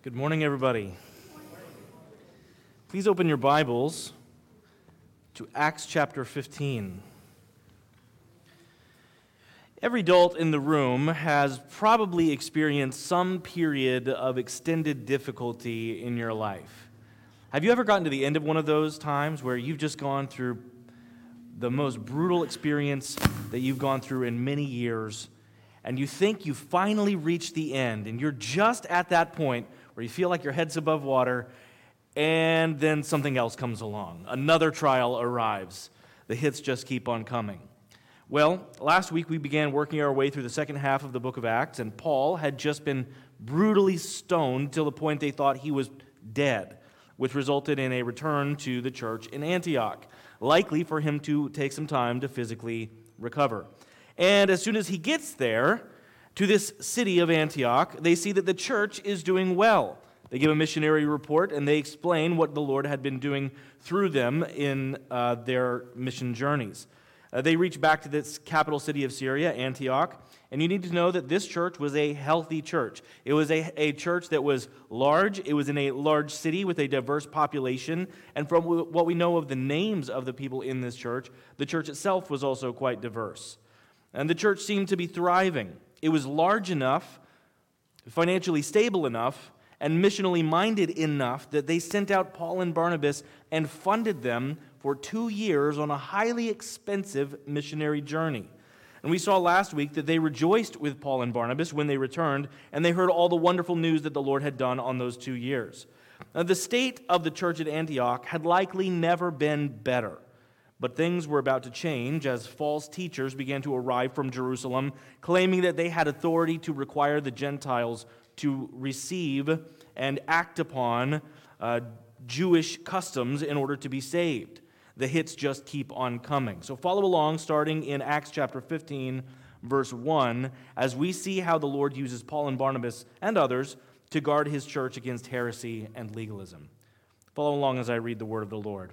Good morning, everybody. Please open your Bibles to Acts chapter 15. Every adult in the room has probably experienced some period of extended difficulty in your life. Have you ever gotten to the end of one of those times where you've just gone through the most brutal experience that you've gone through in many years, and you think you finally reached the end, and you're just at that point where you feel like your head's above water, and then something else comes along? Another trial arrives. The hits just keep on coming. Well, last week we began working our way through the second half of the book of Acts, and Paul had just been brutally stoned till the point they thought he was dead, which resulted in a return to the church in Antioch, likely for him to take some time to physically recover. And as soon as he gets there, to this city of Antioch, they see that the church is doing well. They give a missionary report and they explain what the Lord had been doing through them in uh, their mission journeys. Uh, they reach back to this capital city of Syria, Antioch, and you need to know that this church was a healthy church. It was a, a church that was large, it was in a large city with a diverse population, and from what we know of the names of the people in this church, the church itself was also quite diverse. And the church seemed to be thriving. It was large enough, financially stable enough, and missionally minded enough that they sent out Paul and Barnabas and funded them for two years on a highly expensive missionary journey. And we saw last week that they rejoiced with Paul and Barnabas when they returned, and they heard all the wonderful news that the Lord had done on those two years. Now, the state of the church at Antioch had likely never been better. But things were about to change as false teachers began to arrive from Jerusalem, claiming that they had authority to require the Gentiles to receive and act upon uh, Jewish customs in order to be saved the hits just keep on coming. So follow along, starting in Acts chapter 15, verse 1, as we see how the Lord uses Paul and Barnabas and others to guard his church against heresy and legalism. Follow along as I read the word of the Lord.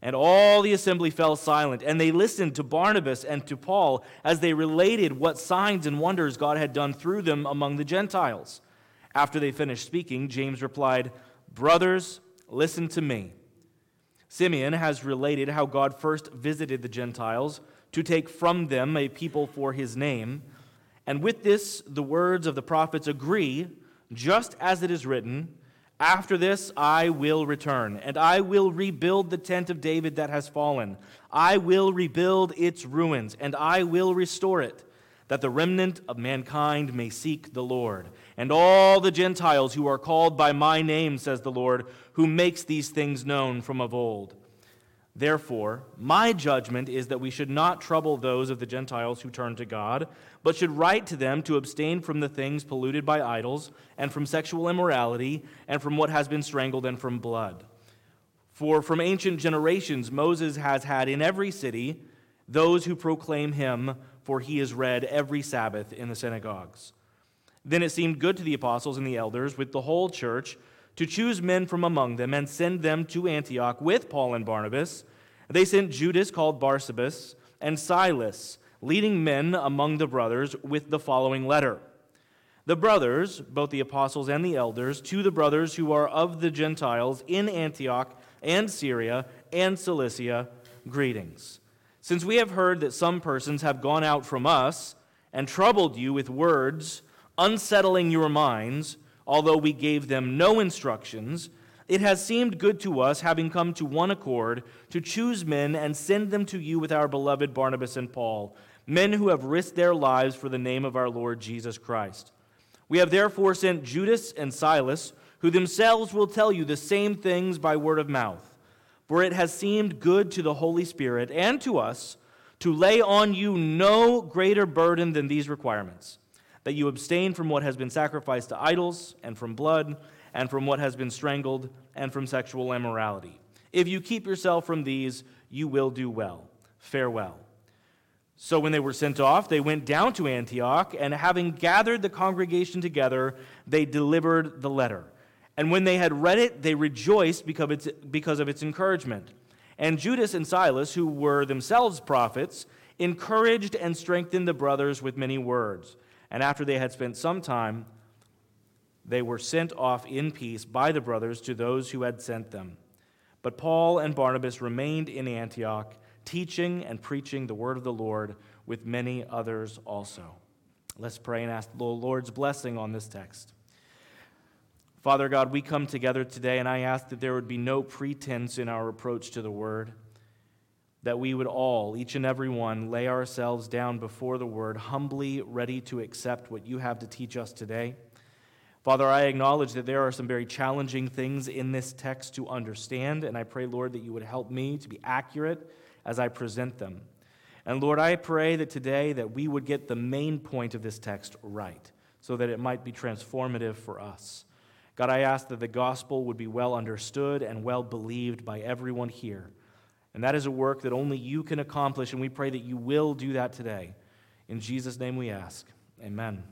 And all the assembly fell silent, and they listened to Barnabas and to Paul as they related what signs and wonders God had done through them among the Gentiles. After they finished speaking, James replied, Brothers, listen to me. Simeon has related how God first visited the Gentiles to take from them a people for his name. And with this, the words of the prophets agree, just as it is written After this, I will return, and I will rebuild the tent of David that has fallen. I will rebuild its ruins, and I will restore it, that the remnant of mankind may seek the Lord and all the Gentiles who are called by my name, says the Lord, who makes these things known from of old. Therefore, my judgment is that we should not trouble those of the Gentiles who turn to God, but should write to them to abstain from the things polluted by idols, and from sexual immorality, and from what has been strangled, and from blood. For from ancient generations Moses has had in every city those who proclaim him, for he is read every Sabbath in the synagogues. Then it seemed good to the apostles and the elders, with the whole church, to choose men from among them and send them to Antioch with Paul and Barnabas. They sent Judas, called Barsabas, and Silas, leading men among the brothers, with the following letter The brothers, both the apostles and the elders, to the brothers who are of the Gentiles in Antioch and Syria and Cilicia, greetings. Since we have heard that some persons have gone out from us and troubled you with words, unsettling your minds, although we gave them no instructions, it has seemed good to us, having come to one accord, to choose men and send them to you with our beloved Barnabas and Paul, men who have risked their lives for the name of our Lord Jesus Christ. We have therefore sent Judas and Silas, who themselves will tell you the same things by word of mouth. For it has seemed good to the Holy Spirit and to us to lay on you no greater burden than these requirements that you abstain from what has been sacrificed to idols, and from blood, and from what has been strangled, and from sexual immorality. If you keep yourself from these, you will do well. Farewell. So when they were sent off, they went down to Antioch, and having gathered the congregation together, they delivered the letter. And when they had read it, they rejoiced because of its encouragement. And Judas and Silas, who were themselves prophets, encouraged and strengthened the brothers with many words. And after they had spent some time, they were sent off in peace by the brothers to those who had sent them. But Paul and Barnabas remained in Antioch, teaching and preaching the word of the Lord with many others also. Let's pray and ask the Lord's blessing on this text. Father God, we come together today, and I ask that there would be no pretense in our approach to the word that we would all, each and every one, lay ourselves down before the word, humbly ready to accept what you have to teach us today. Father, I acknowledge that there are some very challenging things in this text to understand, and I pray, Lord, that you would help me to be accurate as I present them. And Lord, I pray that today that we would get the main point of this text right, so that it might be transformative for us. God, I ask that the gospel would be well understood and well believed by everyone here. And that is a work that only you can accomplish, and we pray that you will do that today. In Jesus' name we ask. Amen.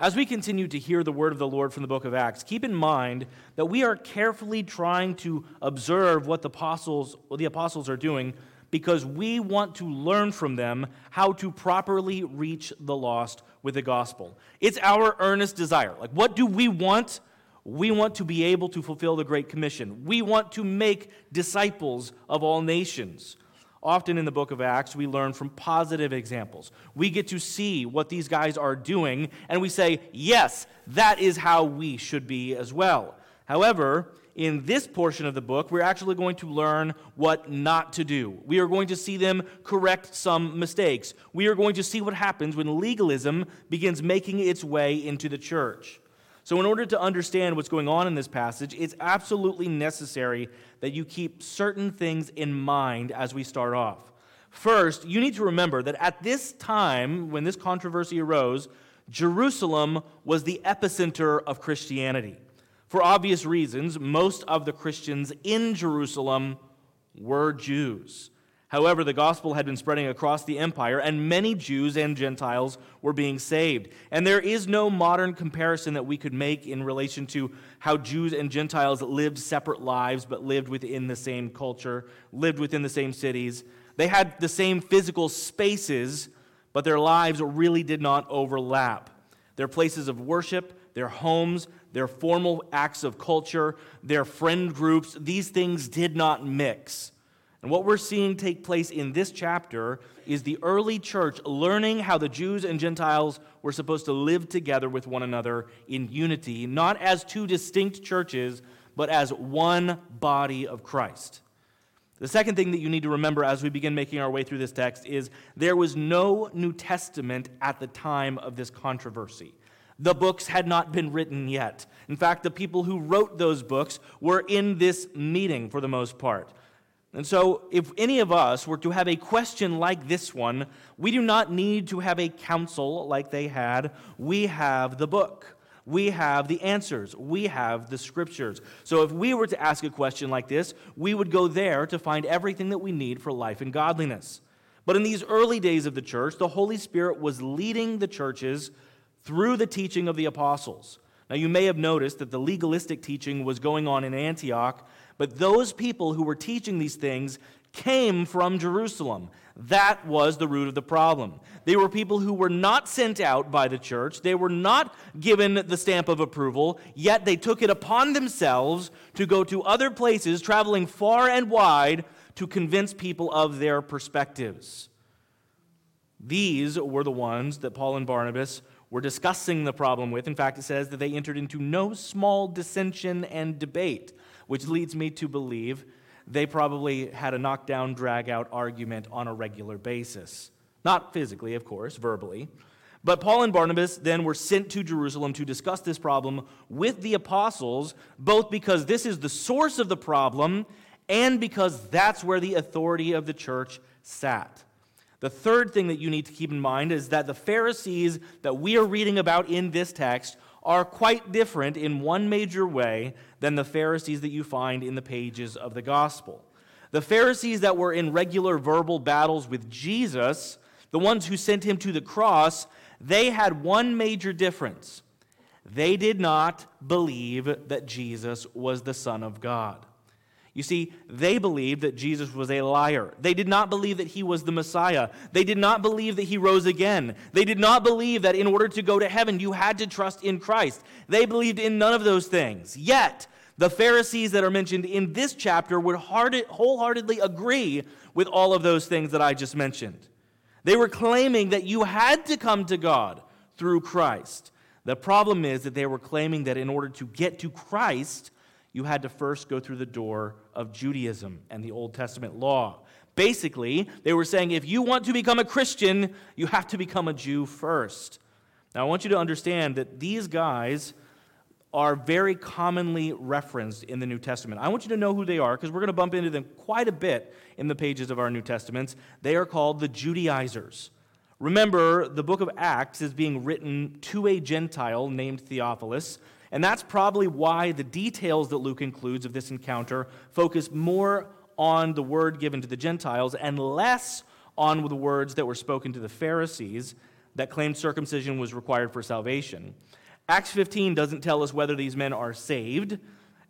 As we continue to hear the word of the Lord from the book of Acts, keep in mind that we are carefully trying to observe what the apostles, what the apostles are doing because we want to learn from them how to properly reach the lost with the gospel. It's our earnest desire. Like, what do we want? We want to be able to fulfill the Great Commission. We want to make disciples of all nations. Often in the book of Acts, we learn from positive examples. We get to see what these guys are doing, and we say, yes, that is how we should be as well. However, in this portion of the book, we're actually going to learn what not to do. We are going to see them correct some mistakes. We are going to see what happens when legalism begins making its way into the church. So, in order to understand what's going on in this passage, it's absolutely necessary that you keep certain things in mind as we start off. First, you need to remember that at this time, when this controversy arose, Jerusalem was the epicenter of Christianity. For obvious reasons, most of the Christians in Jerusalem were Jews. However, the gospel had been spreading across the empire, and many Jews and Gentiles were being saved. And there is no modern comparison that we could make in relation to how Jews and Gentiles lived separate lives, but lived within the same culture, lived within the same cities. They had the same physical spaces, but their lives really did not overlap. Their places of worship, their homes, their formal acts of culture, their friend groups, these things did not mix. And what we're seeing take place in this chapter is the early church learning how the Jews and Gentiles were supposed to live together with one another in unity, not as two distinct churches, but as one body of Christ. The second thing that you need to remember as we begin making our way through this text is there was no New Testament at the time of this controversy. The books had not been written yet. In fact, the people who wrote those books were in this meeting for the most part. And so, if any of us were to have a question like this one, we do not need to have a council like they had. We have the book. We have the answers. We have the scriptures. So, if we were to ask a question like this, we would go there to find everything that we need for life and godliness. But in these early days of the church, the Holy Spirit was leading the churches through the teaching of the apostles. Now, you may have noticed that the legalistic teaching was going on in Antioch but those people who were teaching these things came from Jerusalem. That was the root of the problem. They were people who were not sent out by the church. They were not given the stamp of approval, yet they took it upon themselves to go to other places, traveling far and wide, to convince people of their perspectives. These were the ones that Paul and Barnabas were discussing the problem with. In fact, it says that they entered into no small dissension and debate which leads me to believe they probably had a knockdown, drag out argument on a regular basis. Not physically, of course, verbally. But Paul and Barnabas then were sent to Jerusalem to discuss this problem with the apostles, both because this is the source of the problem and because that's where the authority of the church sat. The third thing that you need to keep in mind is that the Pharisees that we are reading about in this text are quite different in one major way than the Pharisees that you find in the pages of the gospel. The Pharisees that were in regular verbal battles with Jesus, the ones who sent him to the cross, they had one major difference. They did not believe that Jesus was the Son of God. You see, they believed that Jesus was a liar. They did not believe that he was the Messiah. They did not believe that he rose again. They did not believe that in order to go to heaven, you had to trust in Christ. They believed in none of those things. Yet, the Pharisees that are mentioned in this chapter would wholeheartedly agree with all of those things that I just mentioned. They were claiming that you had to come to God through Christ. The problem is that they were claiming that in order to get to Christ, you had to first go through the door of Judaism and the Old Testament law. Basically, they were saying if you want to become a Christian, you have to become a Jew first. Now, I want you to understand that these guys are very commonly referenced in the New Testament. I want you to know who they are because we're going to bump into them quite a bit in the pages of our New Testaments. They are called the Judaizers. Remember, the book of Acts is being written to a Gentile named Theophilus. And that's probably why the details that Luke includes of this encounter focus more on the word given to the Gentiles and less on the words that were spoken to the Pharisees that claimed circumcision was required for salvation. Acts 15 doesn't tell us whether these men are saved.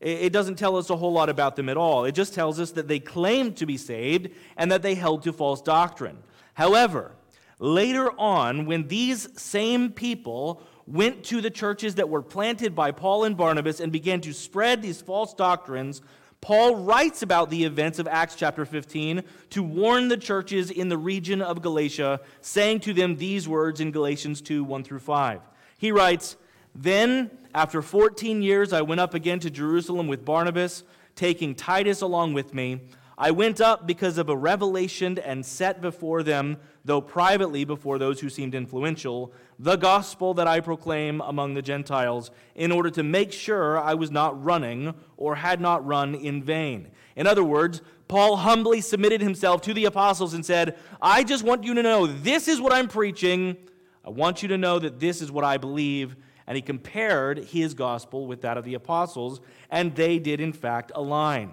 It doesn't tell us a whole lot about them at all. It just tells us that they claimed to be saved and that they held to false doctrine. However, later on, when these same people went to the churches that were planted by Paul and Barnabas and began to spread these false doctrines, Paul writes about the events of Acts chapter 15 to warn the churches in the region of Galatia, saying to them these words in Galatians 2 1 through 5. He writes, Then, after 14 years, I went up again to Jerusalem with Barnabas, taking Titus along with me. I went up because of a revelation and set before them, though privately before those who seemed influential, the gospel that I proclaim among the Gentiles, in order to make sure I was not running or had not run in vain. In other words, Paul humbly submitted himself to the apostles and said, I just want you to know this is what I'm preaching. I want you to know that this is what I believe. And he compared his gospel with that of the apostles, and they did in fact align.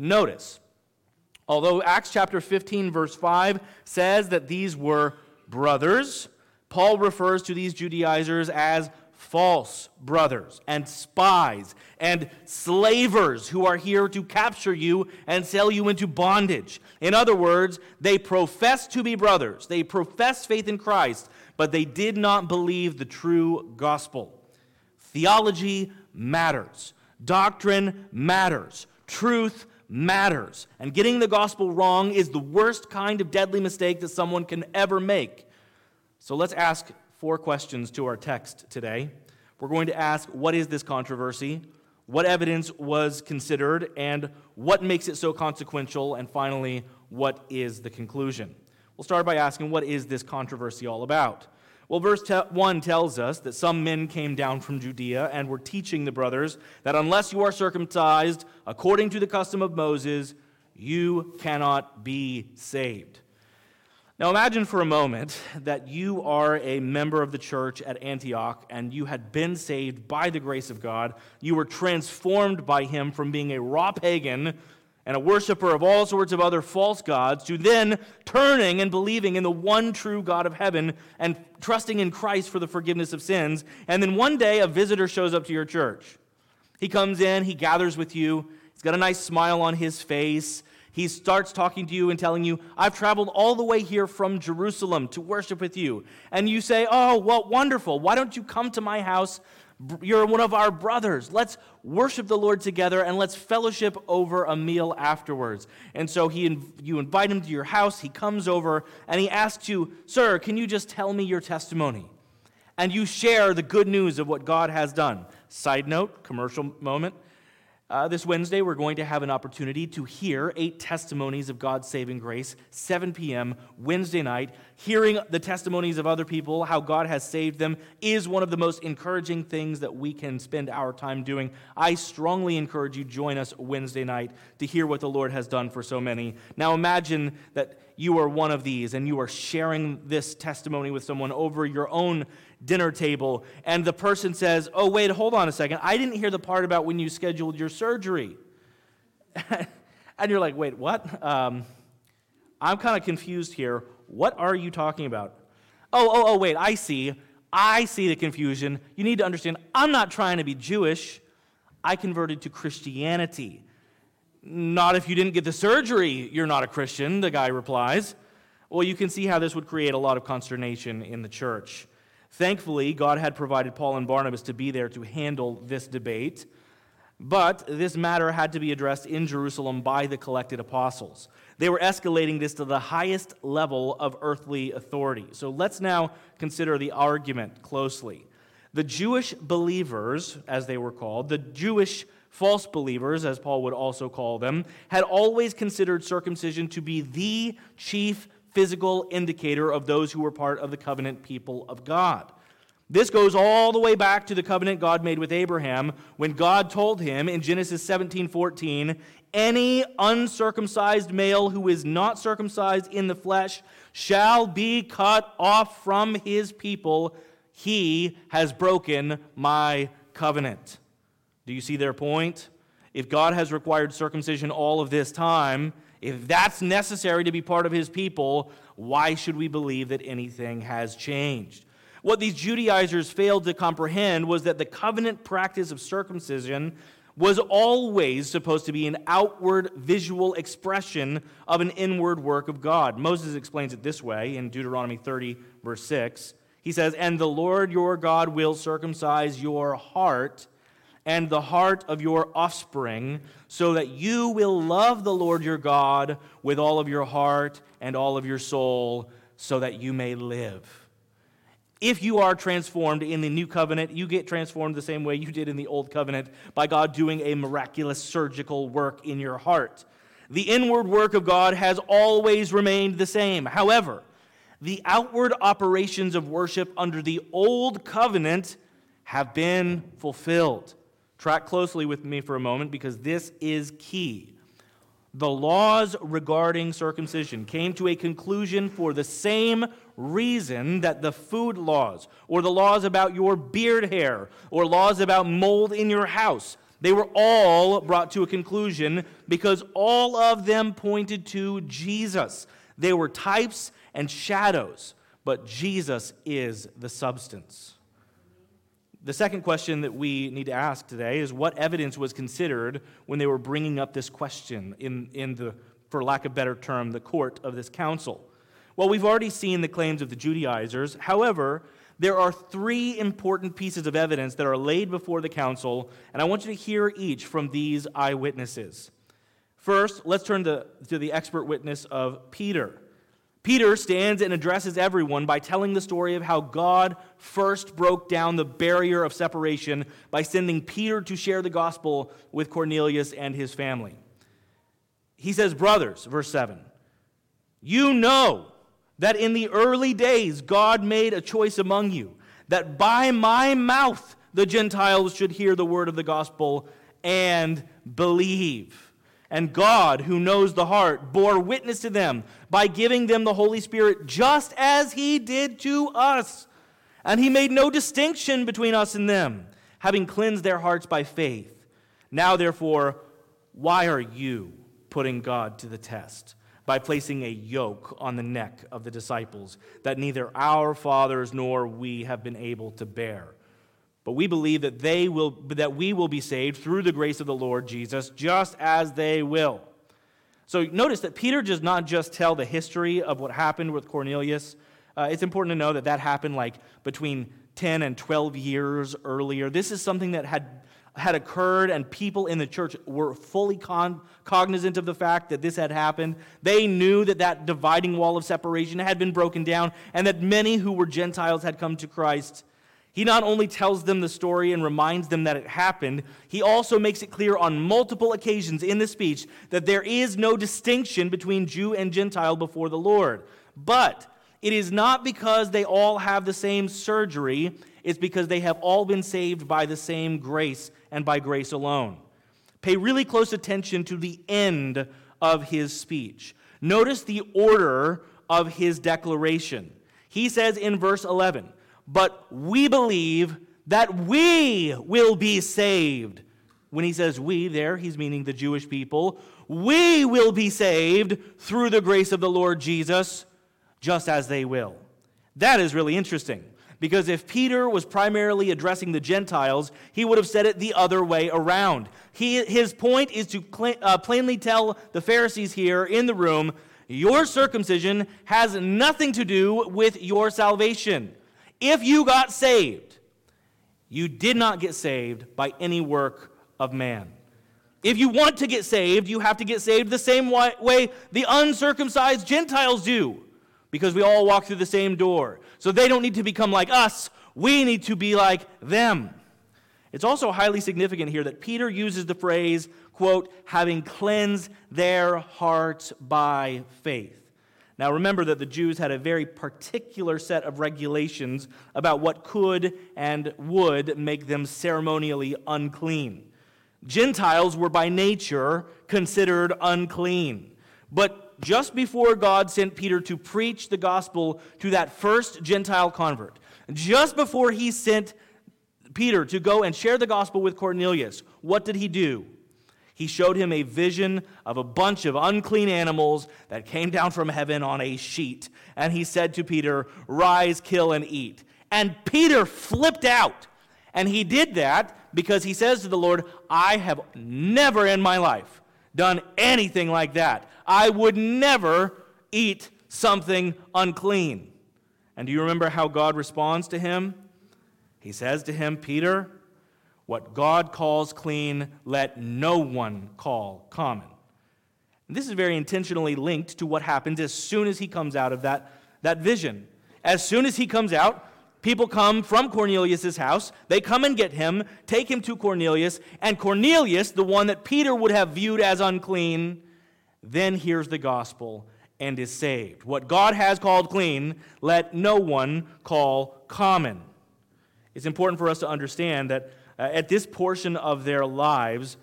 Notice, although Acts chapter 15, verse 5 says that these were brothers, Paul refers to these Judaizers as false brothers and spies and slavers who are here to capture you and sell you into bondage. In other words, they profess to be brothers, they profess faith in Christ, but they did not believe the true gospel. Theology matters, doctrine matters, truth matters. And getting the gospel wrong is the worst kind of deadly mistake that someone can ever make. So let's ask four questions to our text today. We're going to ask what is this controversy? What evidence was considered? And what makes it so consequential? And finally, what is the conclusion? We'll start by asking what is this controversy all about? Well, verse 1 tells us that some men came down from Judea and were teaching the brothers that unless you are circumcised according to the custom of Moses, you cannot be saved. Now, imagine for a moment that you are a member of the church at Antioch and you had been saved by the grace of God. You were transformed by Him from being a raw pagan and a worshiper of all sorts of other false gods to then turning and believing in the one true God of heaven and trusting in Christ for the forgiveness of sins. And then one day a visitor shows up to your church. He comes in, he gathers with you, he's got a nice smile on his face. He starts talking to you and telling you, I've traveled all the way here from Jerusalem to worship with you. And you say, Oh, well, wonderful. Why don't you come to my house you're one of our brothers. Let's worship the Lord together and let's fellowship over a meal afterwards. And so he, you invite him to your house. He comes over and he asks you, Sir, can you just tell me your testimony? And you share the good news of what God has done. Side note, commercial moment. Uh, this Wednesday, we're going to have an opportunity to hear eight testimonies of God's saving grace, 7 p.m. Wednesday night. Hearing the testimonies of other people, how God has saved them, is one of the most encouraging things that we can spend our time doing. I strongly encourage you join us Wednesday night to hear what the Lord has done for so many. Now, imagine that you are one of these and you are sharing this testimony with someone over your own dinner table, and the person says, Oh, wait, hold on a second. I didn't hear the part about when you scheduled your surgery. and you're like, Wait, what? Um, I'm kind of confused here. What are you talking about? Oh, oh, oh, wait, I see. I see the confusion. You need to understand, I'm not trying to be Jewish. I converted to Christianity. Not if you didn't get the surgery, you're not a Christian, the guy replies. Well, you can see how this would create a lot of consternation in the church. Thankfully, God had provided Paul and Barnabas to be there to handle this debate, but this matter had to be addressed in Jerusalem by the collected apostles. They were escalating this to the highest level of earthly authority. So let's now consider the argument closely. The Jewish believers, as they were called, the Jewish false believers, as Paul would also call them, had always considered circumcision to be the chief physical indicator of those who were part of the covenant people of God. This goes all the way back to the covenant God made with Abraham when God told him in Genesis 17 14, any uncircumcised male who is not circumcised in the flesh shall be cut off from his people. He has broken my covenant. Do you see their point? If God has required circumcision all of this time, if that's necessary to be part of his people, why should we believe that anything has changed? What these Judaizers failed to comprehend was that the covenant practice of circumcision was always supposed to be an outward visual expression of an inward work of God. Moses explains it this way in Deuteronomy 30, verse 6. He says, And the Lord your God will circumcise your heart and the heart of your offspring, so that you will love the Lord your God with all of your heart and all of your soul, so that you may live. If you are transformed in the new covenant, you get transformed the same way you did in the old covenant by God doing a miraculous surgical work in your heart. The inward work of God has always remained the same. However, the outward operations of worship under the old covenant have been fulfilled. Track closely with me for a moment because this is key. The laws regarding circumcision came to a conclusion for the same reason that the food laws, or the laws about your beard hair, or laws about mold in your house, they were all brought to a conclusion because all of them pointed to Jesus. They were types and shadows, but Jesus is the substance. The second question that we need to ask today is what evidence was considered when they were bringing up this question in, in the, for lack of a better term, the court of this council? Well, we've already seen the claims of the Judaizers. However, there are three important pieces of evidence that are laid before the council, and I want you to hear each from these eyewitnesses. First, let's turn to, to the expert witness of Peter. Peter stands and addresses everyone by telling the story of how God first broke down the barrier of separation by sending Peter to share the gospel with Cornelius and his family. He says, Brothers, verse 7, you know that in the early days God made a choice among you, that by my mouth the Gentiles should hear the word of the gospel and believe. And God, who knows the heart, bore witness to them by giving them the Holy Spirit just as He did to us. And He made no distinction between us and them, having cleansed their hearts by faith. Now, therefore, why are you putting God to the test? By placing a yoke on the neck of the disciples that neither our fathers nor we have been able to bear. But we believe that they will that we will be saved through the grace of the Lord Jesus just as they will. So notice that Peter does not just tell the history of what happened with Cornelius. Uh, it's important to know that that happened like between 10 and 12 years earlier. This is something that had had occurred, and people in the church were fully con- cognizant of the fact that this had happened. They knew that that dividing wall of separation had been broken down, and that many who were Gentiles had come to Christ. He not only tells them the story and reminds them that it happened, he also makes it clear on multiple occasions in the speech that there is no distinction between Jew and Gentile before the Lord. But it is not because they all have the same surgery, it's because they have all been saved by the same grace and by grace alone. Pay really close attention to the end of his speech. Notice the order of his declaration. He says in verse 11, but we believe that we will be saved. When he says we there, he's meaning the Jewish people. We will be saved through the grace of the Lord Jesus, just as they will. That is really interesting. Because if Peter was primarily addressing the Gentiles, he would have said it the other way around. He, his point is to cl- uh, plainly tell the Pharisees here in the room your circumcision has nothing to do with your salvation. If you got saved, you did not get saved by any work of man. If you want to get saved, you have to get saved the same way the uncircumcised Gentiles do, because we all walk through the same door. So they don't need to become like us, we need to be like them. It's also highly significant here that Peter uses the phrase, quote, having cleansed their hearts by faith. Now, remember that the Jews had a very particular set of regulations about what could and would make them ceremonially unclean. Gentiles were by nature considered unclean. But just before God sent Peter to preach the gospel to that first Gentile convert, just before he sent Peter to go and share the gospel with Cornelius, what did he do? He showed him a vision of a bunch of unclean animals that came down from heaven on a sheet. And he said to Peter, Rise, kill, and eat. And Peter flipped out. And he did that because he says to the Lord, I have never in my life done anything like that. I would never eat something unclean. And do you remember how God responds to him? He says to him, Peter, what God calls clean, let no one call common. And this is very intentionally linked to what happens as soon as he comes out of that, that vision. As soon as he comes out, people come from Cornelius' house. They come and get him, take him to Cornelius, and Cornelius, the one that Peter would have viewed as unclean, then hears the gospel and is saved. What God has called clean, let no one call common. It's important for us to understand that Uh, at this portion of their lives,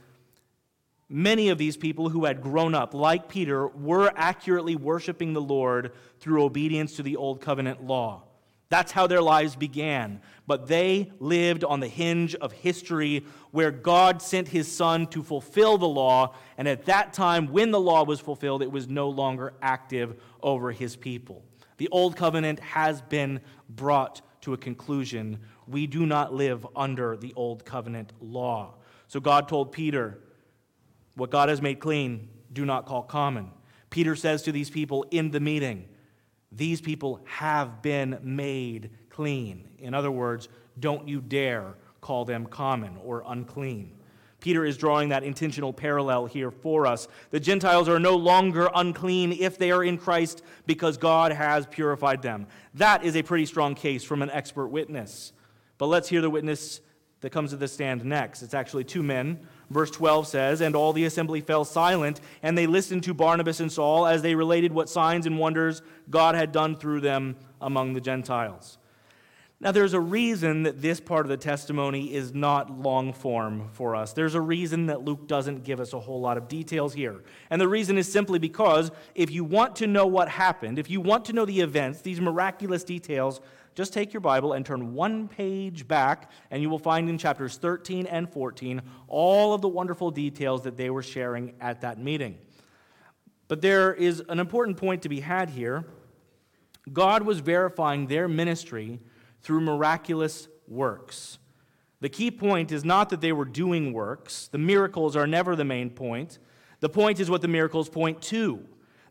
many of these people who had grown up, like Peter, were accurately worshiping the Lord through obedience to the Old Covenant law. That's how their lives began. But they lived on the hinge of history where God sent his Son to fulfill the law. And at that time, when the law was fulfilled, it was no longer active over his people. The Old Covenant has been brought to a conclusion we do not live under the old covenant law. So God told Peter, What God has made clean, do not call common. Peter says to these people in the meeting, These people have been made clean. In other words, don't you dare call them common or unclean. Peter is drawing that intentional parallel here for us. The Gentiles are no longer unclean if they are in Christ because God has purified them. That is a pretty strong case from an expert witness. But let's hear the witness that comes to the stand next. It's actually two men. Verse 12 says, And all the assembly fell silent, and they listened to Barnabas and Saul as they related what signs and wonders God had done through them among the Gentiles. Now, there's a reason that this part of the testimony is not long form for us. There's a reason that Luke doesn't give us a whole lot of details here. And the reason is simply because if you want to know what happened, if you want to know the events, these miraculous details, just take your Bible and turn one page back, and you will find in chapters 13 and 14 all of the wonderful details that they were sharing at that meeting. But there is an important point to be had here. God was verifying their ministry through miraculous works. The key point is not that they were doing works, the miracles are never the main point. The point is what the miracles point to.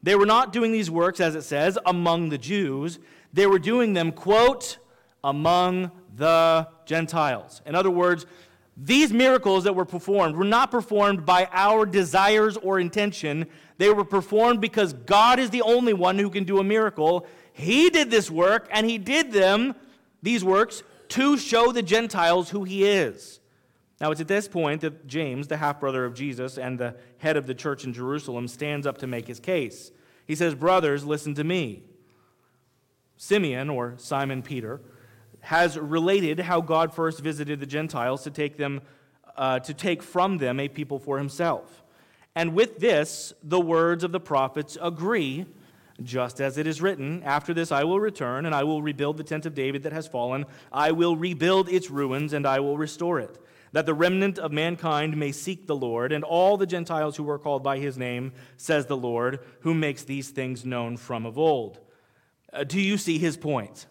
They were not doing these works, as it says, among the Jews. They were doing them, quote, among the Gentiles. In other words, these miracles that were performed were not performed by our desires or intention. They were performed because God is the only one who can do a miracle. He did this work, and He did them these works to show the Gentiles who he is. Now, it's at this point that James, the half brother of Jesus and the head of the church in Jerusalem, stands up to make his case. He says, Brothers, listen to me. Simeon, or Simon Peter, has related how God first visited the Gentiles to take, them, uh, to take from them a people for himself. And with this, the words of the prophets agree just as it is written, After this I will return, and I will rebuild the tent of David that has fallen. I will rebuild its ruins, and I will restore it, that the remnant of mankind may seek the Lord, and all the Gentiles who are called by his name, says the Lord, who makes these things known from of old. Uh, do you see his point?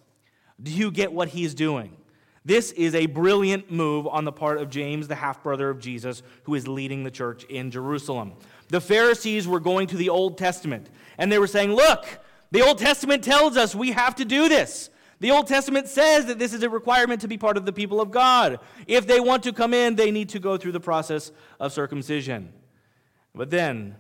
Do you get what he's doing? This is a brilliant move on the part of James, the half brother of Jesus, who is leading the church in Jerusalem. The Pharisees were going to the Old Testament and they were saying, Look, the Old Testament tells us we have to do this. The Old Testament says that this is a requirement to be part of the people of God. If they want to come in, they need to go through the process of circumcision. But then,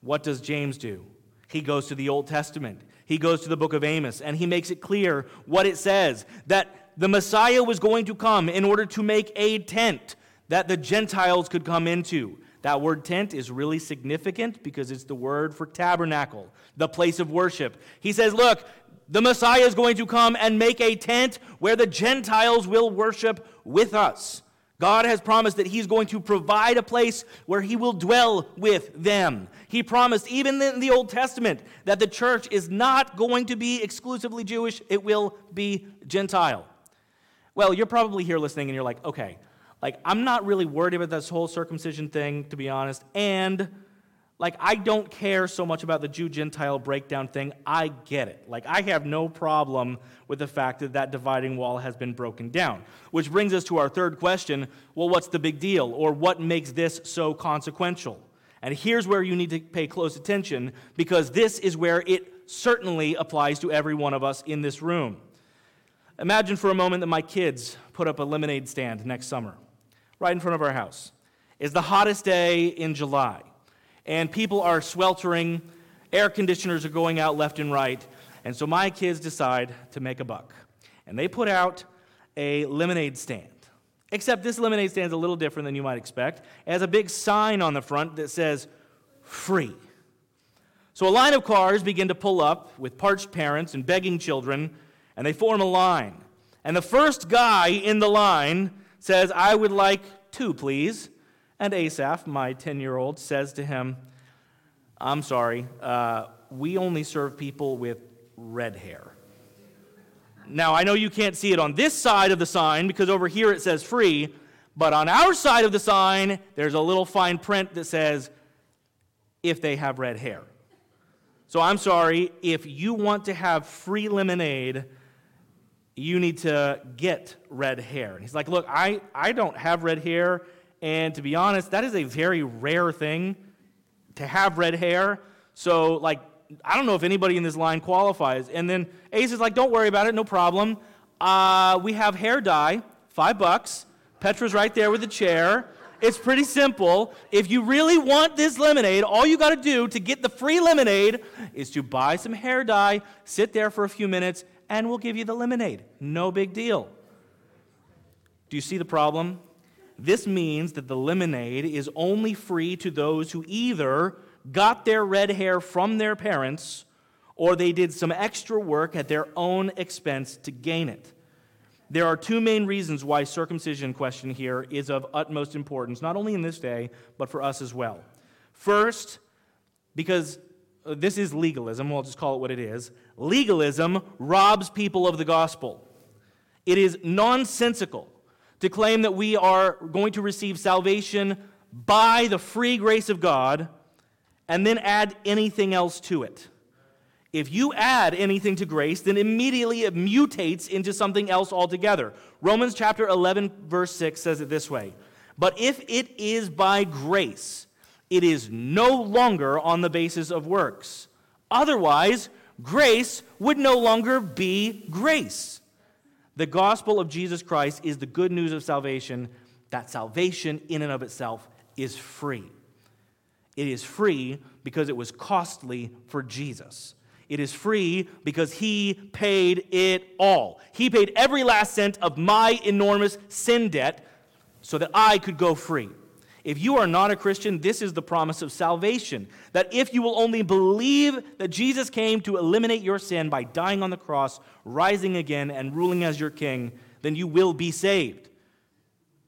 what does James do? He goes to the Old Testament. He goes to the book of Amos, and he makes it clear what it says that the Messiah was going to come in order to make a tent that the Gentiles could come into. That word tent is really significant because it's the word for tabernacle, the place of worship. He says, Look, the Messiah is going to come and make a tent where the Gentiles will worship with us. God has promised that He's going to provide a place where He will dwell with them. He promised, even in the Old Testament, that the church is not going to be exclusively Jewish, it will be Gentile. Well, you're probably here listening and you're like, okay, like, I'm not really worried about this whole circumcision thing, to be honest. And, like, I don't care so much about the Jew Gentile breakdown thing. I get it. Like, I have no problem with the fact that that dividing wall has been broken down. Which brings us to our third question well, what's the big deal? Or what makes this so consequential? And here's where you need to pay close attention because this is where it certainly applies to every one of us in this room. Imagine for a moment that my kids put up a lemonade stand next summer right in front of our house. It's the hottest day in July, and people are sweltering, air conditioners are going out left and right, and so my kids decide to make a buck. And they put out a lemonade stand. Except this lemonade stand is a little different than you might expect. It has a big sign on the front that says, free. So a line of cars begin to pull up with parched parents and begging children, and they form a line. And the first guy in the line says, I would like two, please. And Asaph, my 10 year old, says to him, I'm sorry, uh, we only serve people with red hair. Now, I know you can't see it on this side of the sign because over here it says free, but on our side of the sign, there's a little fine print that says, if they have red hair. So I'm sorry, if you want to have free lemonade, you need to get red hair. And he's like, Look, I, I don't have red hair. And to be honest, that is a very rare thing to have red hair. So, like, I don't know if anybody in this line qualifies. And then Ace is like, Don't worry about it, no problem. Uh, we have hair dye, five bucks. Petra's right there with the chair. It's pretty simple. If you really want this lemonade, all you got to do to get the free lemonade is to buy some hair dye, sit there for a few minutes, and we'll give you the lemonade. No big deal. Do you see the problem? This means that the lemonade is only free to those who either got their red hair from their parents or they did some extra work at their own expense to gain it. There are two main reasons why circumcision question here is of utmost importance, not only in this day, but for us as well. First, because uh, this is legalism, we'll just call it what it is. Legalism robs people of the gospel. It is nonsensical to claim that we are going to receive salvation by the free grace of God and then add anything else to it. If you add anything to grace, then immediately it mutates into something else altogether. Romans chapter 11, verse 6 says it this way But if it is by grace, it is no longer on the basis of works. Otherwise, grace would no longer be grace. The gospel of Jesus Christ is the good news of salvation, that salvation in and of itself is free. It is free because it was costly for Jesus. It is free because he paid it all. He paid every last cent of my enormous sin debt so that I could go free. If you are not a Christian, this is the promise of salvation. That if you will only believe that Jesus came to eliminate your sin by dying on the cross, rising again, and ruling as your king, then you will be saved.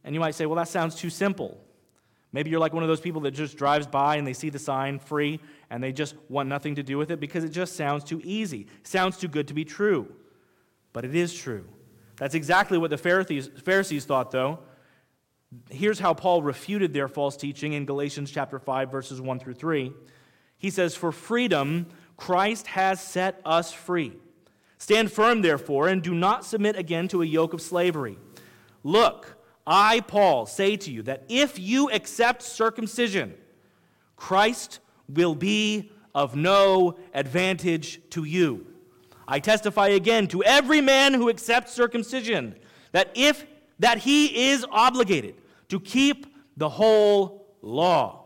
And you might say, well, that sounds too simple. Maybe you're like one of those people that just drives by and they see the sign free and they just want nothing to do with it because it just sounds too easy, sounds too good to be true. But it is true. That's exactly what the Pharisees, Pharisees thought, though. Here's how Paul refuted their false teaching in Galatians chapter 5 verses 1 through 3. He says, "For freedom Christ has set us free. Stand firm therefore and do not submit again to a yoke of slavery. Look, I, Paul, say to you that if you accept circumcision, Christ will be of no advantage to you. I testify again to every man who accepts circumcision that if that he is obligated to keep the whole law.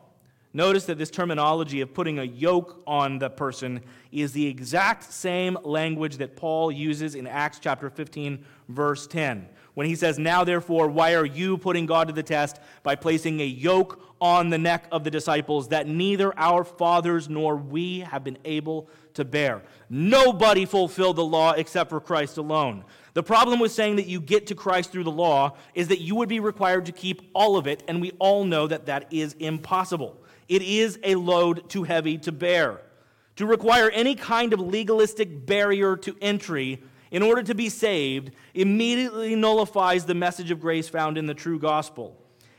Notice that this terminology of putting a yoke on the person is the exact same language that Paul uses in Acts chapter 15 verse 10 when he says, Now therefore, why are you putting God to the test by placing a yoke on the neck of the disciples that neither our fathers nor we have been able to bear? Nobody fulfilled the law except for Christ alone. The problem with saying that you get to Christ through the law is that you would be required to keep all of it, and we all know that that is impossible. It is a load too heavy to bear. To require any kind of legalistic barrier to entry in order to be saved immediately nullifies the message of grace found in the true gospel.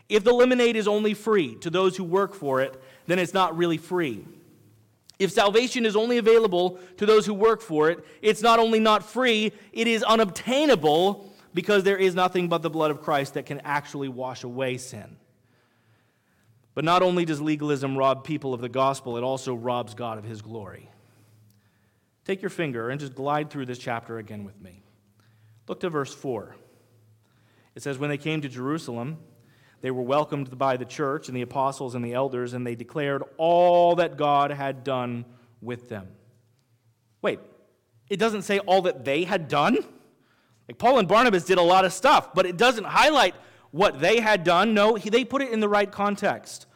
If the lemonade is only free to those who work for it, then it's not really free. If salvation is only available to those who work for it, it's not only not free, it is unobtainable because there is nothing but the blood of Christ that can actually wash away sin. But not only does legalism rob people of the gospel, it also robs God of his glory. Take your finger and just glide through this chapter again with me. Look to verse 4. It says, When they came to Jerusalem, they were welcomed by the church and the apostles and the elders, and they declared all that God had done with them. Wait, it doesn't say all that they had done? Like Paul and Barnabas did a lot of stuff, but it doesn't highlight what they had done. No, they put it in the right context.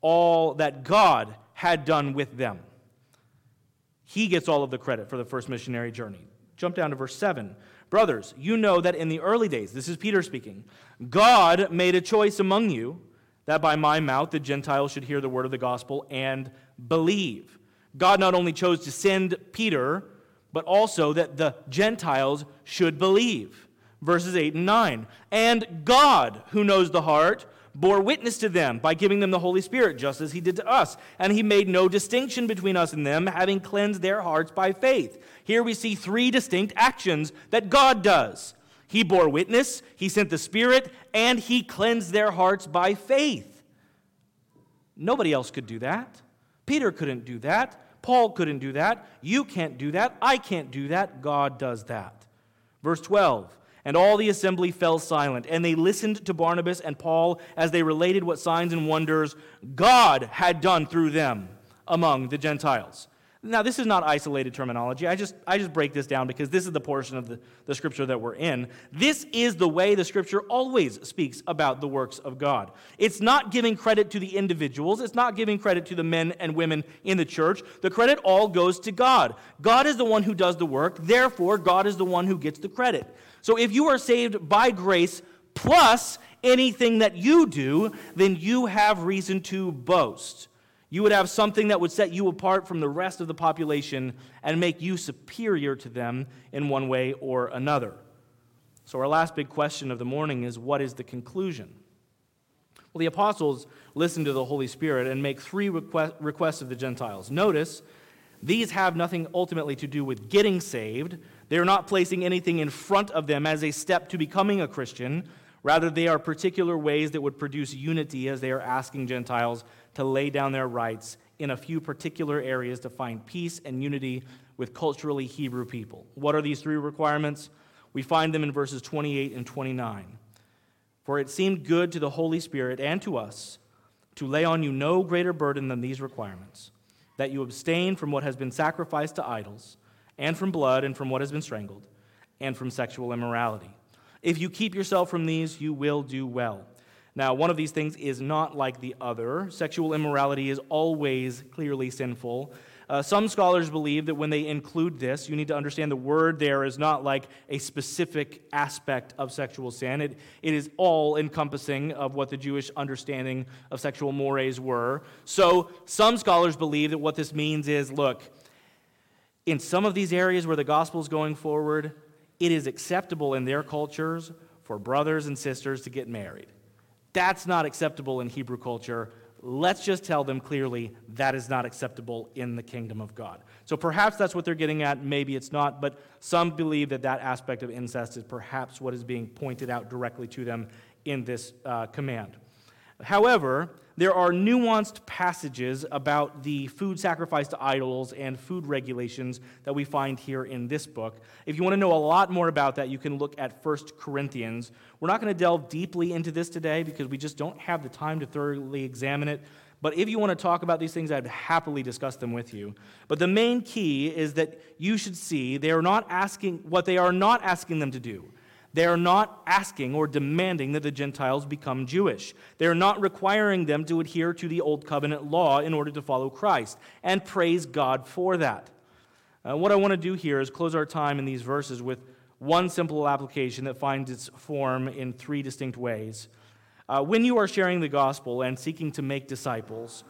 All that God had done with them. He gets all of the credit for the first missionary journey. Jump down to verse 7. Brothers, you know that in the early days, this is Peter speaking, God made a choice among you that by my mouth the Gentiles should hear the word of the gospel and believe. God not only chose to send Peter, but also that the Gentiles should believe. Verses 8 and 9. And God, who knows the heart, bore witness to them by giving them the Holy Spirit, just as he did to us. And he made no distinction between us and them, having cleansed their hearts by faith. Here we see three distinct actions that God does He bore witness, He sent the Spirit, and He cleansed their hearts by faith. Nobody else could do that. Peter couldn't do that. Paul couldn't do that. You can't do that. I can't do that. God does that. Verse 12. And all the assembly fell silent, and they listened to Barnabas and Paul as they related what signs and wonders God had done through them among the Gentiles. Now, this is not isolated terminology. I just, I just break this down because this is the portion of the, the scripture that we're in. This is the way the scripture always speaks about the works of God. It's not giving credit to the individuals, it's not giving credit to the men and women in the church. The credit all goes to God. God is the one who does the work, therefore, God is the one who gets the credit. So if you are saved by grace plus anything that you do, then you have reason to boast. You would have something that would set you apart from the rest of the population and make you superior to them in one way or another. So, our last big question of the morning is what is the conclusion? Well, the apostles listen to the Holy Spirit and make three request, requests of the Gentiles. Notice, these have nothing ultimately to do with getting saved. They are not placing anything in front of them as a step to becoming a Christian. Rather, they are particular ways that would produce unity as they are asking Gentiles to lay down their rights in a few particular areas to find peace and unity with culturally Hebrew people. What are these three requirements? We find them in verses 28 and 29. For it seemed good to the Holy Spirit and to us to lay on you no greater burden than these requirements that you abstain from what has been sacrificed to idols, and from blood, and from what has been strangled, and from sexual immorality. If you keep yourself from these, you will do well. Now, one of these things is not like the other. Sexual immorality is always clearly sinful. Uh, some scholars believe that when they include this, you need to understand the word there is not like a specific aspect of sexual sin. It, it is all encompassing of what the Jewish understanding of sexual mores were. So some scholars believe that what this means is look, in some of these areas where the gospel is going forward, it is acceptable in their cultures for brothers and sisters to get married. That's not acceptable in Hebrew culture. Let's just tell them clearly that is not acceptable in the kingdom of God. So perhaps that's what they're getting at. Maybe it's not, but some believe that that aspect of incest is perhaps what is being pointed out directly to them in this uh, command. However, there are nuanced passages about the food sacrifice to idols and food regulations that we find here in this book. If you want to know a lot more about that, you can look at 1 Corinthians. We're not going to delve deeply into this today because we just don't have the time to thoroughly examine it. But if you want to talk about these things, I'd happily discuss them with you. But the main key is that you should see they are not asking what they are not asking them to do they are not asking or demanding that the Gentiles become Jewish. They are not requiring them to adhere to the Old Covenant law in order to follow Christ. And praise God for that. Uh, what I want to do here is close our time in these verses with one simple application that finds its form in three distinct ways. Uh, when you are sharing the gospel and seeking to make disciples,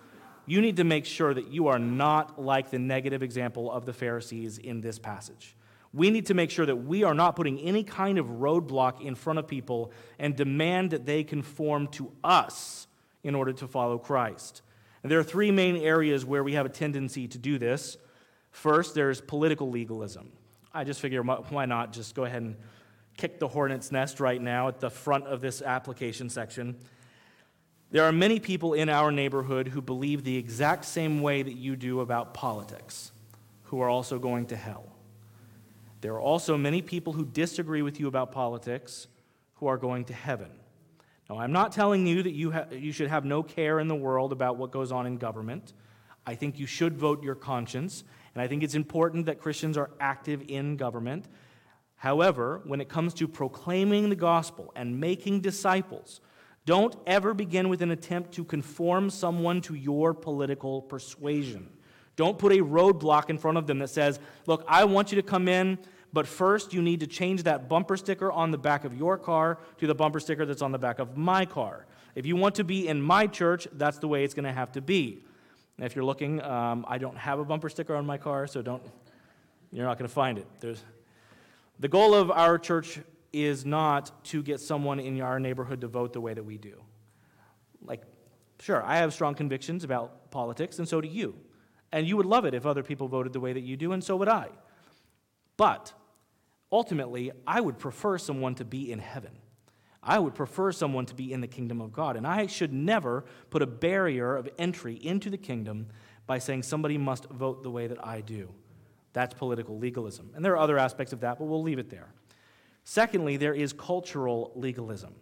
you need to make sure that you are not like the negative example of the Pharisees in this passage. We need to make sure that we are not putting any kind of roadblock in front of people and demand that they conform to us in order to follow Christ. And there are three main areas where we have a tendency to do this. First, there's political legalism. I just figure why not just go ahead and kick the hornet's nest right now at the front of this application section. There are many people in our neighborhood who believe the exact same way that you do about politics, who are also going to hell. There are also many people who disagree with you about politics who are going to heaven. Now, I'm not telling you that you, ha- you should have no care in the world about what goes on in government. I think you should vote your conscience, and I think it's important that Christians are active in government. However, when it comes to proclaiming the gospel and making disciples, don't ever begin with an attempt to conform someone to your political persuasion. Don't put a roadblock in front of them that says, Look, I want you to come in, but first you need to change that bumper sticker on the back of your car to the bumper sticker that's on the back of my car. If you want to be in my church, that's the way it's going to have to be. And if you're looking, um, I don't have a bumper sticker on my car, so don't, you're not going to find it. There's, the goal of our church is not to get someone in our neighborhood to vote the way that we do. Like, sure, I have strong convictions about politics, and so do you. And you would love it if other people voted the way that you do, and so would I. But ultimately, I would prefer someone to be in heaven. I would prefer someone to be in the kingdom of God. And I should never put a barrier of entry into the kingdom by saying somebody must vote the way that I do. That's political legalism. And there are other aspects of that, but we'll leave it there. Secondly, there is cultural legalism.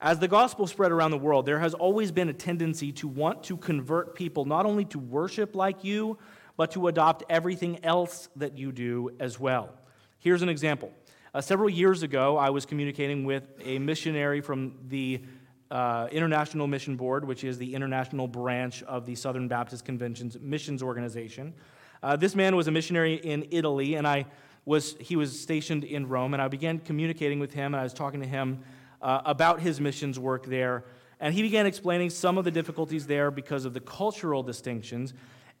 As the gospel spread around the world, there has always been a tendency to want to convert people not only to worship like you, but to adopt everything else that you do as well. Here's an example. Uh, several years ago, I was communicating with a missionary from the uh, International Mission Board, which is the international branch of the Southern Baptist Convention's missions organization. Uh, this man was a missionary in Italy, and I was, he was stationed in Rome, and I began communicating with him, and I was talking to him uh, about his missions work there. And he began explaining some of the difficulties there because of the cultural distinctions.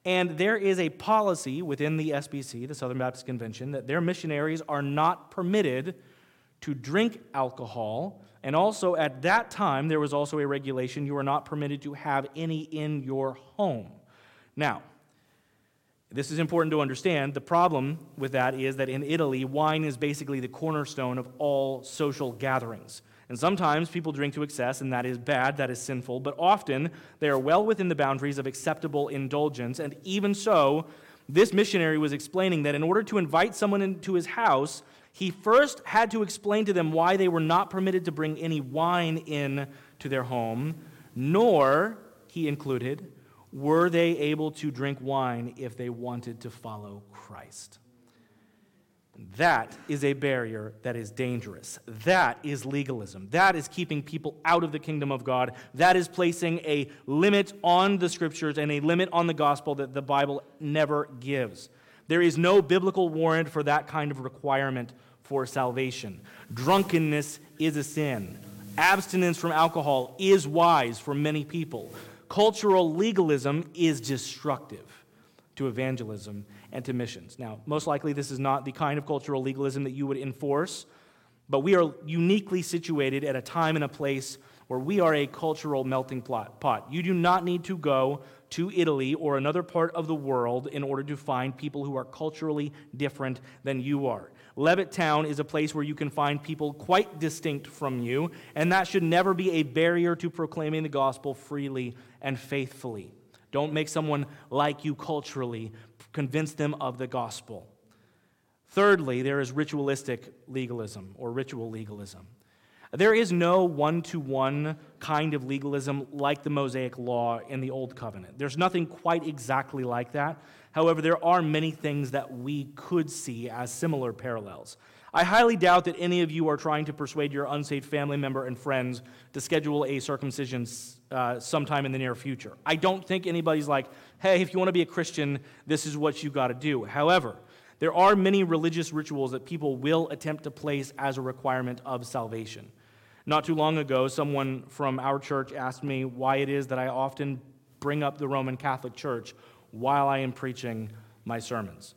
And there is a policy within the SBC, the Southern Baptist Convention, that their missionaries are not permitted to drink alcohol. And also, at that time, there was also a regulation you are not permitted to have any in your home. Now, this is important to understand. The problem with that is that in Italy, wine is basically the cornerstone of all social gatherings. And sometimes people drink to excess, and that is bad, that is sinful, but often they are well within the boundaries of acceptable indulgence. And even so, this missionary was explaining that in order to invite someone into his house, he first had to explain to them why they were not permitted to bring any wine in to their home, nor, he included, were they able to drink wine if they wanted to follow Christ. That is a barrier that is dangerous. That is legalism. That is keeping people out of the kingdom of God. That is placing a limit on the scriptures and a limit on the gospel that the Bible never gives. There is no biblical warrant for that kind of requirement for salvation. Drunkenness is a sin. Abstinence from alcohol is wise for many people. Cultural legalism is destructive to evangelism and to missions. Now, most likely, this is not the kind of cultural legalism that you would enforce, but we are uniquely situated at a time and a place where we are a cultural melting pot. You do not need to go to Italy or another part of the world in order to find people who are culturally different than you are. Levittown is a place where you can find people quite distinct from you, and that should never be a barrier to proclaiming the gospel freely and faithfully. Don't make someone like you culturally, convince them of the gospel. Thirdly, there is ritualistic legalism or ritual legalism. There is no one to one kind of legalism like the Mosaic Law in the Old Covenant. There's nothing quite exactly like that. However, there are many things that we could see as similar parallels. I highly doubt that any of you are trying to persuade your unsaved family member and friends to schedule a circumcision uh, sometime in the near future. I don't think anybody's like, hey, if you want to be a Christian, this is what you got to do. However, there are many religious rituals that people will attempt to place as a requirement of salvation. Not too long ago, someone from our church asked me why it is that I often bring up the Roman Catholic Church while I am preaching my sermons.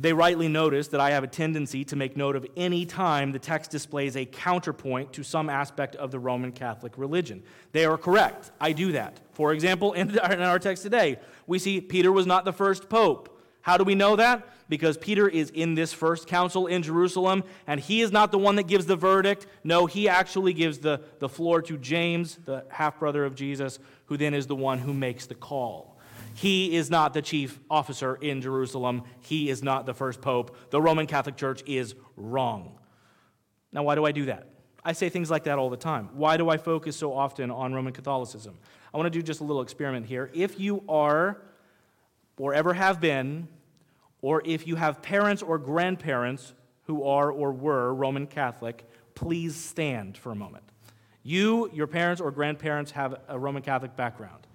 They rightly notice that I have a tendency to make note of any time the text displays a counterpoint to some aspect of the Roman Catholic religion. They are correct. I do that. For example, in our text today, we see Peter was not the first pope. How do we know that? Because Peter is in this first council in Jerusalem, and he is not the one that gives the verdict. No, he actually gives the, the floor to James, the half brother of Jesus, who then is the one who makes the call. He is not the chief officer in Jerusalem. He is not the first pope. The Roman Catholic Church is wrong. Now, why do I do that? I say things like that all the time. Why do I focus so often on Roman Catholicism? I want to do just a little experiment here. If you are, or ever have been, or if you have parents or grandparents who are or were Roman Catholic, please stand for a moment. You, your parents or grandparents have a Roman Catholic background.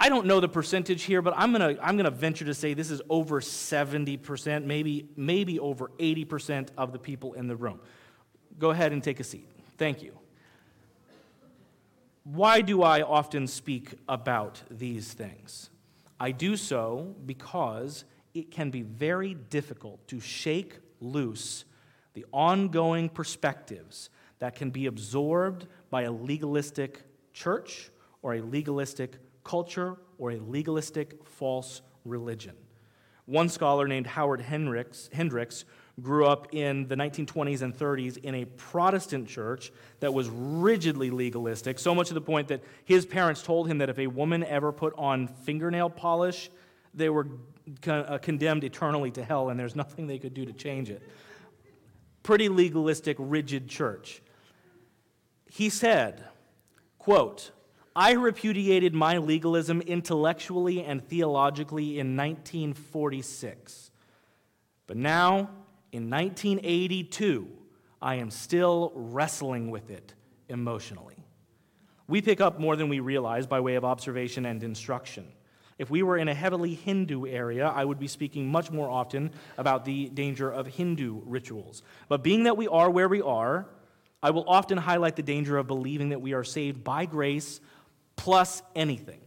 I don't know the percentage here, but I'm going to I'm to venture to say this is over 70%, maybe, maybe over 80% of the people in the room. Go ahead and take a seat. Thank you. Why do I often speak about these things? I do so because it can be very difficult to shake loose the ongoing perspectives that can be absorbed by a legalistic church or a legalistic culture or a legalistic false religion. One scholar named Howard Hendricks, Hendricks grew up in the 1920s and 30s in a Protestant church that was rigidly legalistic, so much to the point that his parents told him that if a woman ever put on fingernail polish, they were uh, condemned eternally to hell, and there's nothing they could do to change it. pretty legalistic, rigid church. He said, quote, I repudiated my legalism intellectually and theologically in 1946. But now, in 1982, I am still wrestling with it emotionally. We pick up more than we realize by way of observation and instruction. If we were in a heavily Hindu area, I would be speaking much more often about the danger of Hindu rituals. But being that we are where we are, I will often highlight the danger of believing that we are saved by grace plus anything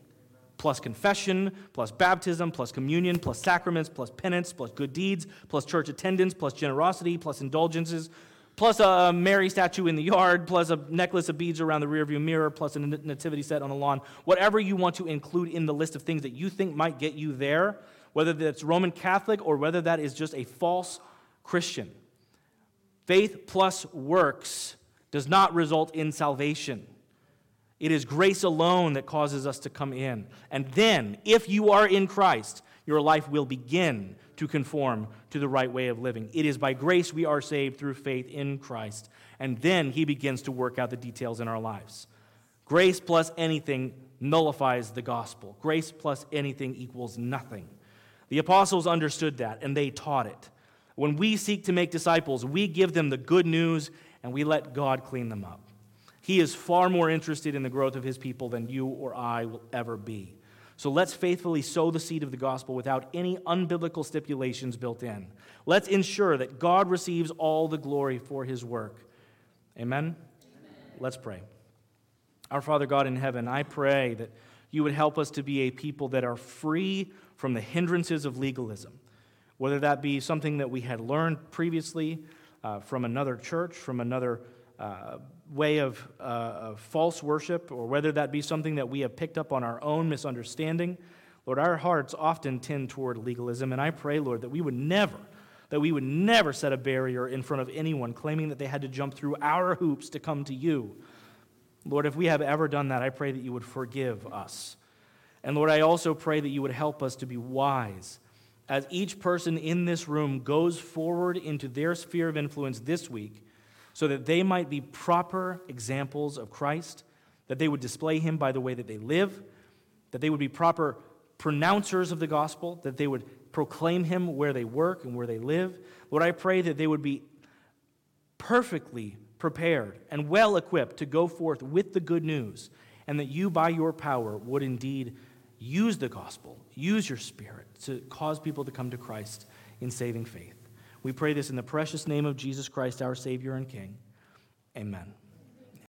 plus confession, plus baptism, plus communion, plus sacraments, plus penance, plus good deeds, plus church attendance, plus generosity, plus indulgences, plus a Mary statue in the yard, plus a necklace of beads around the rearview mirror, plus a nativity set on the lawn. Whatever you want to include in the list of things that you think might get you there, whether that's Roman Catholic or whether that is just a false Christian. Faith plus works does not result in salvation. It is grace alone that causes us to come in. And then, if you are in Christ, your life will begin to conform to the right way of living. It is by grace we are saved through faith in Christ. And then he begins to work out the details in our lives. Grace plus anything nullifies the gospel. Grace plus anything equals nothing. The apostles understood that and they taught it. When we seek to make disciples, we give them the good news and we let God clean them up. He is far more interested in the growth of his people than you or I will ever be. So let's faithfully sow the seed of the gospel without any unbiblical stipulations built in. Let's ensure that God receives all the glory for his work. Amen? Amen? Let's pray. Our Father God in heaven, I pray that you would help us to be a people that are free from the hindrances of legalism, whether that be something that we had learned previously uh, from another church, from another uh, way of, uh, of false worship, or whether that be something that we have picked up on our own misunderstanding. Lord, our hearts often tend toward legalism, and I pray, Lord, that we would never, that we would never set a barrier in front of anyone claiming that they had to jump through our hoops to come to you. Lord, if we have ever done that, I pray that you would forgive us. And Lord, I also pray that you would help us to be wise as each person in this room goes forward into their sphere of influence this week so that they might be proper examples of Christ, that they would display him by the way that they live, that they would be proper pronouncers of the gospel, that they would proclaim him where they work and where they live. Lord, I pray that they would be perfectly prepared and well equipped to go forth with the good news, and that you, by your power, would indeed use the gospel, use your spirit to cause people to come to Christ in saving faith. We pray this in the precious name of Jesus Christ, our Savior and King. Amen.